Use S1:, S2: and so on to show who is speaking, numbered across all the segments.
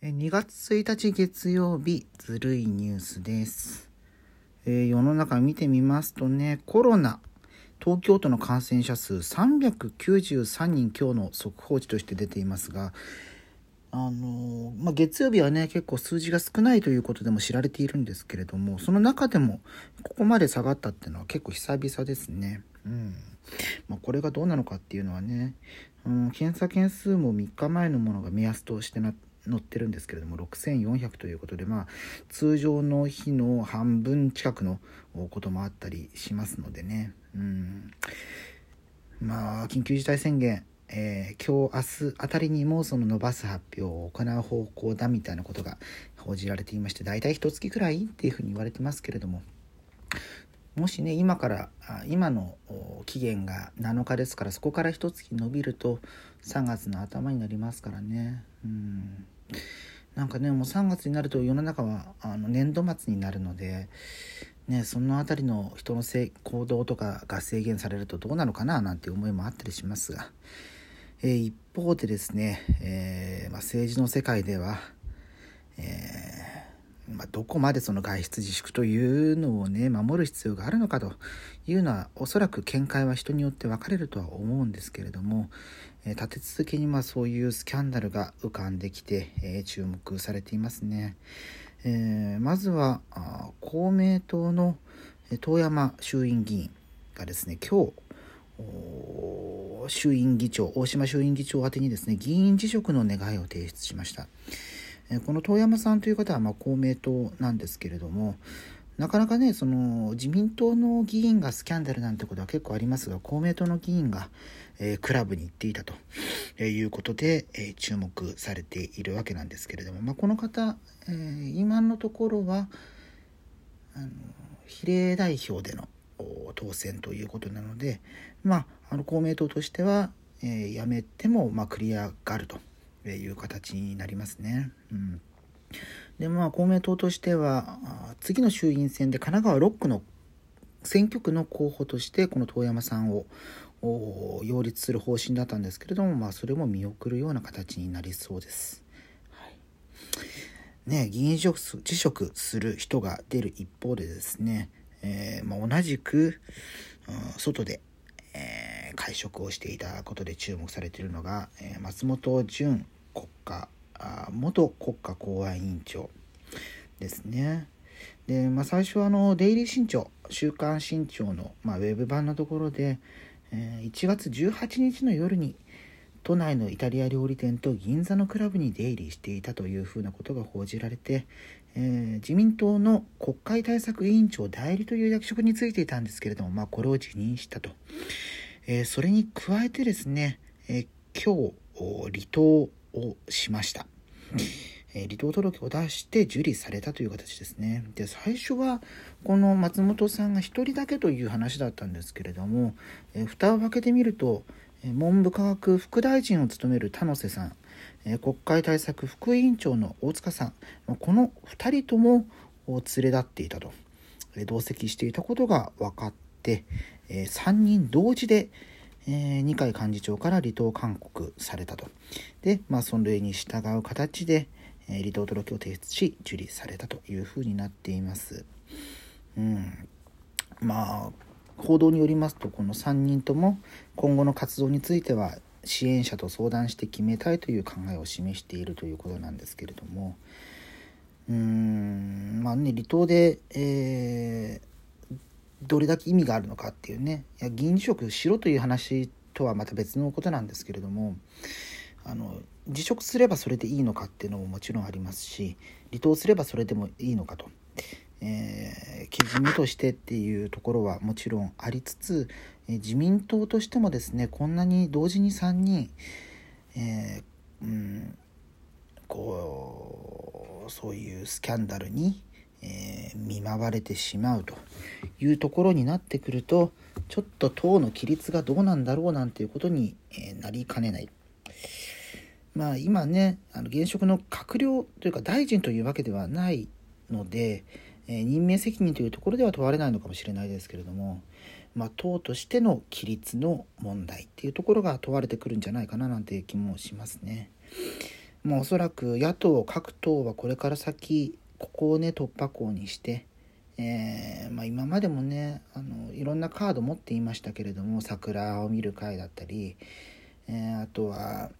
S1: 2月1日月曜日、ずるいニュースです。えー、世の中見てみますとね、コロナ、東京都の感染者数393人今日の速報値として出ていますが、あのー、まあ、月曜日はね、結構数字が少ないということでも知られているんですけれども、その中でもここまで下がったっていうのは結構久々ですね。うん。まあ、これがどうなのかっていうのはね、うん、検査件数も3日前のものが目安としてなって、載ってるんですけれども6400ということでまあ通常の日の半分近くのこともあったりしますのでね。うん。まあ緊急事態宣言えー、今日明日あたりにもその伸ばす発表を行う方向だみたいなことが報じられていまして大体一月くらいっていうふうに言われてますけれどももしね今から今の期限が7日ですからそこから一月伸びると3月の頭になりますからね。うん。なんかねもう3月になると世の中はあの年度末になるのでねその辺りの人のせ行動とかが制限されるとどうなのかななんて思いもあったりしますが、えー、一方でですね、えー、まあ、政治の世界では、えーまあ、どこまでその外出自粛というのをね守る必要があるのかというのはおそらく見解は人によって分かれるとは思うんですけれども、え、立て続けにまあそういうスキャンダルが浮かんできて、え、注目されていますね。え、まずは公明党の遠山衆院議員がですね今日衆院議長大島衆院議長宛にですね議員辞職の願いを提出しました。この遠山さんという方はま公明党なんですけれどもなかなかねその自民党の議員がスキャンダルなんてことは結構ありますが公明党の議員が、えー、クラブに行っていたとえいうことで、えー、注目されているわけなんですけれども、まあ、この方、え、今のところはあの比例代表での当選ということなので、まあ、あの公明党としては、え辞めても、まあ、クリアがあるという形になりますね。うんでまあ、公明党としては次の衆院選で神奈川6区の選挙区の候補としてこの遠山さんを擁立する方針だったんですけれども、まあ、それも見送るような形になりそうです。はいね、議員辞職する人が出る一方でですね、えー、まあ、同じく、うん、外で、えー、会食をしていたことで注目されているのが、えー、松本潤国家元国家公安委員長ですね。で、まあ、最初はあのデイリー新潮週刊新潮の、まあ、ウェブ版のところで、えー、1月18日の夜に都内のイタリア料理店と銀座のクラブに出入りしていたというふうなことが報じられて、えー、自民党の国会対策委員長代理という役職に就いていたんですけれども、まあ、これを辞任したと、えー、それに加えてですね、え今日離党をしました。え、離党届を出して受理されたという形ですね。で最初はこの松本さんが1人だけという話だったんですけれども、えー、蓋を開けてみると、文部科学副大臣を務める田野瀬さん、え国会対策副委員長の大塚さんこの2人とも連れ立っていたと、え同席していたことが分かって、え3人同時で、えー、二階幹事長から離党勧告されたと。で、まあ、それに従う形で、えー、離党届を提出し、受理されたというふうになっています。うん。まあ、報道によりますと、この3人とも今後の活動については、支援者と相談して決めたいという考えを示しているということなんですけれども、うーん、まあね、離党で、えーどれだけ意味があるのかっていうね。いや議員辞職しろという話とはまた別のことなんですけれどもあの辞職すればそれでいいのかっていうのももちろんありますし離党すればそれでもいいのかと、えー、けじめとしてっていうところはもちろんありつつ、えー、自民党としてもですねこんなに同時に3人、えー、うん、こうそういうスキャンダルにえー、見舞われてしまうというところになってくるとちょっと党の規律がどうなんだろうなんていうことに、え、なりかねない。まあ今ねあの現職の閣僚というか大臣というわけではないので、え、任命責任というところでは問われないのかもしれないですけれども、まあ、党としての規律の問題っていうところが問われてくるんじゃないかななんていう気もしますね。もうおそらく野党各党はこれから先ここをね突破口にして、えー、まあ、今までもねあのいろんなカード持っていましたけれども桜を見る会だったり、えー、あとは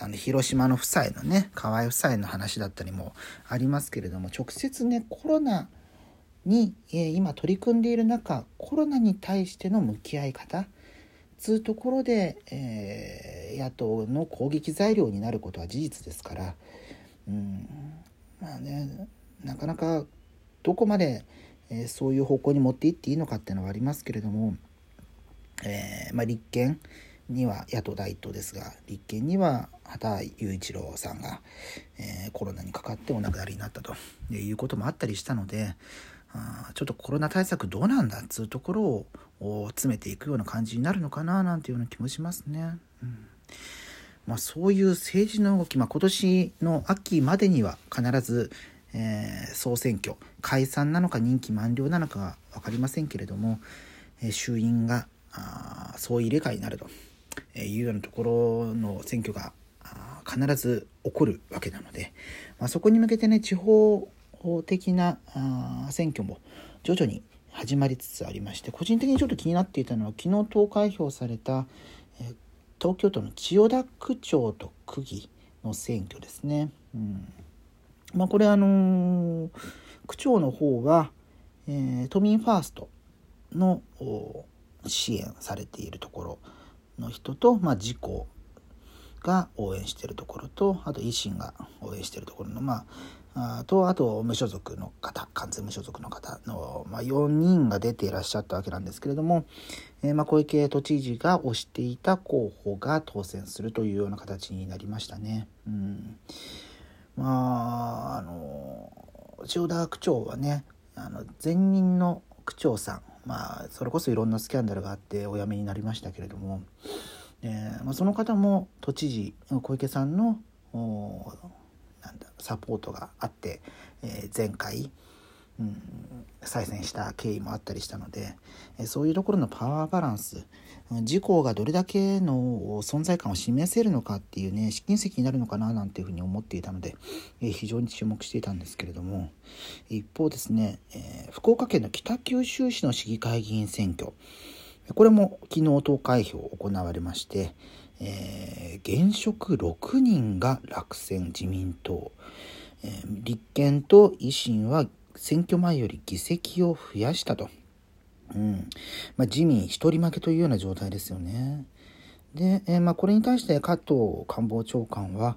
S1: あの広島の夫妻のね河合夫妻の話だったりもありますけれども直接ねコロナに、え、今取り組んでいる中コロナに対しての向き合い方つうところで、えー、野党の攻撃材料になることは事実ですから、まあねなかなかどこまで、えー、そういう方向に持っていっていいのかっていうのはありますけれども、えー、まあ、立憲には野党第一党ですが立憲には畑雄一郎さんが、えコロナにかかってお亡くなりになったということもあったりしたのであちょっとコロナ対策どうなんだっつうところを詰めていくような感じになるのかななんていうような気もしますね。うんまあ、そういう政治の動き、まあ、今年の秋までには必ず、えー、総選挙解散なのか任期満了なのかは分かりませんけれども、えー、衆院が総入れ替えになるというようなところの選挙が必ず起こるわけなので、まあ、そこに向けてね地方的な選挙も徐々に始まりつつありまして個人的にちょっと気になっていたのは昨日投開票された、東京都の千代田区長と区議の選挙ですね。うんまあ、これあのー、区長の方は、えー、都民ファーストの支援されているところの人と、まあ、自公が応援しているところとあと維新が応援しているところの、まあ、とあと無所属の方完全無所属の方の、まあ、4人が出ていらっしゃったわけなんですけれども、えー、まあ小池都知事が推していた候補が当選するというような形になりましたね。うん、まああの千代田区長はねあの前任の区長さんまあそれこそいろんなスキャンダルがあってお辞めになりましたけれども、えーまあ、その方も都知事小池さんのサポートがあって、えー、前回、うん、再選した経緯もあったりしたので、え、そういうところのパワーバランス自公がどれだけの存在感を示せるのかっていうね試金石になるのかななんていうふうに思っていたので、え、非常に注目していたんですけれども一方ですね、え福岡県の北九州市の市議会議員選挙これも昨日投開票行われまして、えー、現職6人が落選自民党、えー、立憲と維新は選挙前より議席を増やしたと、うん。まあ、自民一人負けというような状態ですよね。で、えー、まあ、これに対して加藤官房長官は、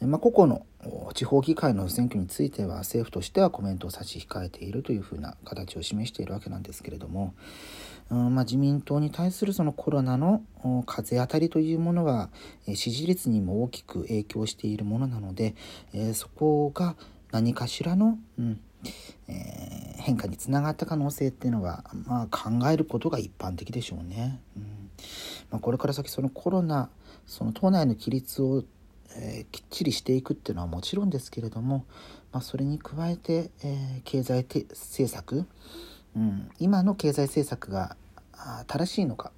S1: まあ、個々の地方議会の選挙については政府としてはコメントを差し控えているというふうな形を示しているわけなんですけれども、うんまあ、自民党に対するそのコロナの風当たりというものは支持率にも大きく影響しているものなので、え、そこが何かしらの、うんえー、変化につながった可能性っていうのは、まあ、考えることが一般的でしょうね。うんまあ、これから先そのコロナその党内の規律を、えー、きっちりしていくっていうのはもちろんですけれども、まあ、それに加えて、え経済政策、うん、今の経済政策が正しいのか、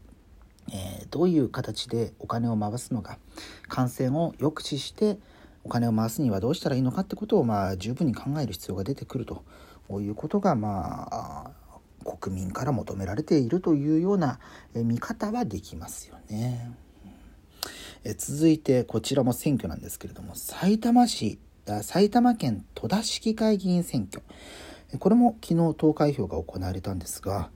S1: えー、どういう形でお金を回すのか。感染を抑止してお金を回すにはどうしたらいいのかってことを、まあ、十分に考える必要が出てくると。いうことが、まあ、国民から求められているというような見方はできますよね。え続いてこちらも選挙なんですけれども。埼玉市埼玉県戸田市議会議員選挙。これも昨日投開票が行われたんですが、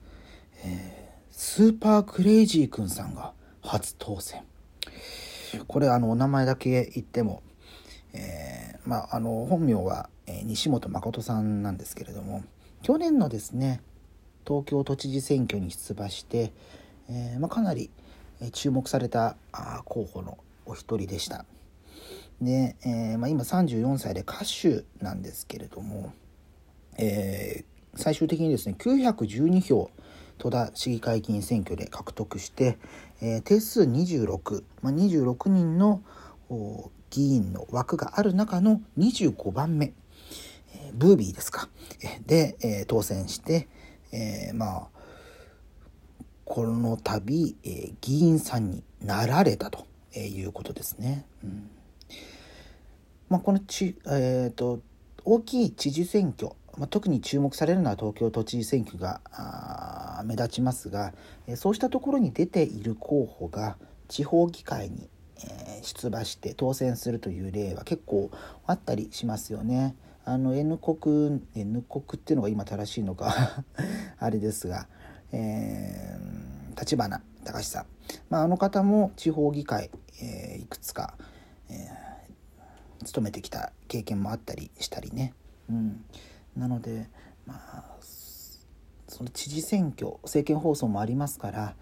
S1: えー、スーパークレイジー君さんが初当選これあのお名前だけ言っても、えー、まあ、あの本名は、え西本誠さんなんですけれども去年のですね東京都知事選挙に出馬して、えー、まあ、かなり注目された候補のお一人でした。で、えー、まあ、今34歳で歌手なんですけれども、えー、最終的にですね912票戸田市議会議員選挙で獲得して、えー、定数26、まあ、26人の議員の枠がある中の25番目、えー、ブービーですか、で、えー、当選して、えー、まあこの度、えー、議員さんになられたということですね。うんまあ、このち、えーと、大きい知事選挙、まあ、特に注目されるのは東京都知事選挙が目立ちますがえそうしたところに出ている候補が地方議会に、え、出馬して当選するという例は結構あったりしますよね。あの N 国 N 国っていうのが今正しいのか あれですが、えー、立花隆さん、まあ、あの方も地方議会、えー、いくつか、えー、務めてきた経験もあったりしたりね、うん、なのでまあその知事選挙政見放送もありますから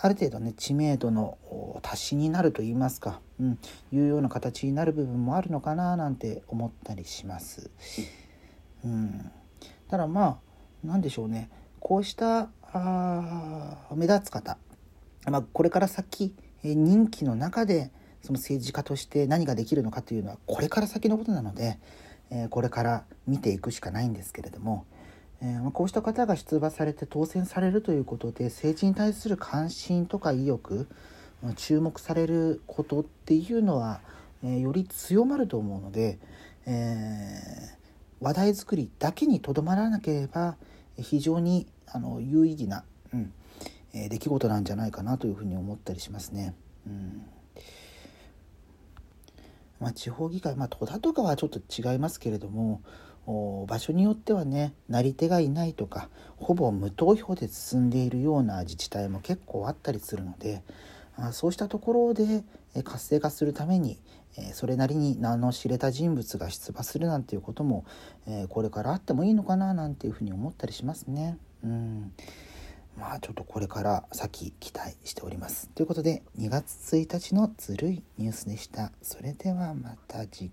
S1: ある程度ね知名度の足しになると言いますか、うん、いうような形になる部分もあるのかななんて思ったりします。うん、ただまあ何でしょうねこうしたあ目立つ方、まあ、これから先任期の中でその政治家として何ができるのかというのはこれから先のことなので、えこれから見ていくしかないんですけれども、えー、こうした方が出馬されて当選されるということで政治に対する関心とか意欲注目されることっていうのは、え、より強まると思うので、え、話題作りだけにとどまらなければ非常にあの有意義な、うんえ、出来事なんじゃないかなというふうに思ったりしますね。うんまあ、地方議会、まあ、戸田とかはちょっと違いますけれども場所によってはねなり手がいないとかほぼ無投票で進んでいるような自治体も結構あったりするのでそうしたところで活性化するためにそれなりに名の知れた人物が出馬するなんていうこともこれからあってもいいのかななんていうふうに思ったりしますね。うんまあちょっとこれから先期待しております。ということで2月1日のずるいニュースでした。それではまた次回。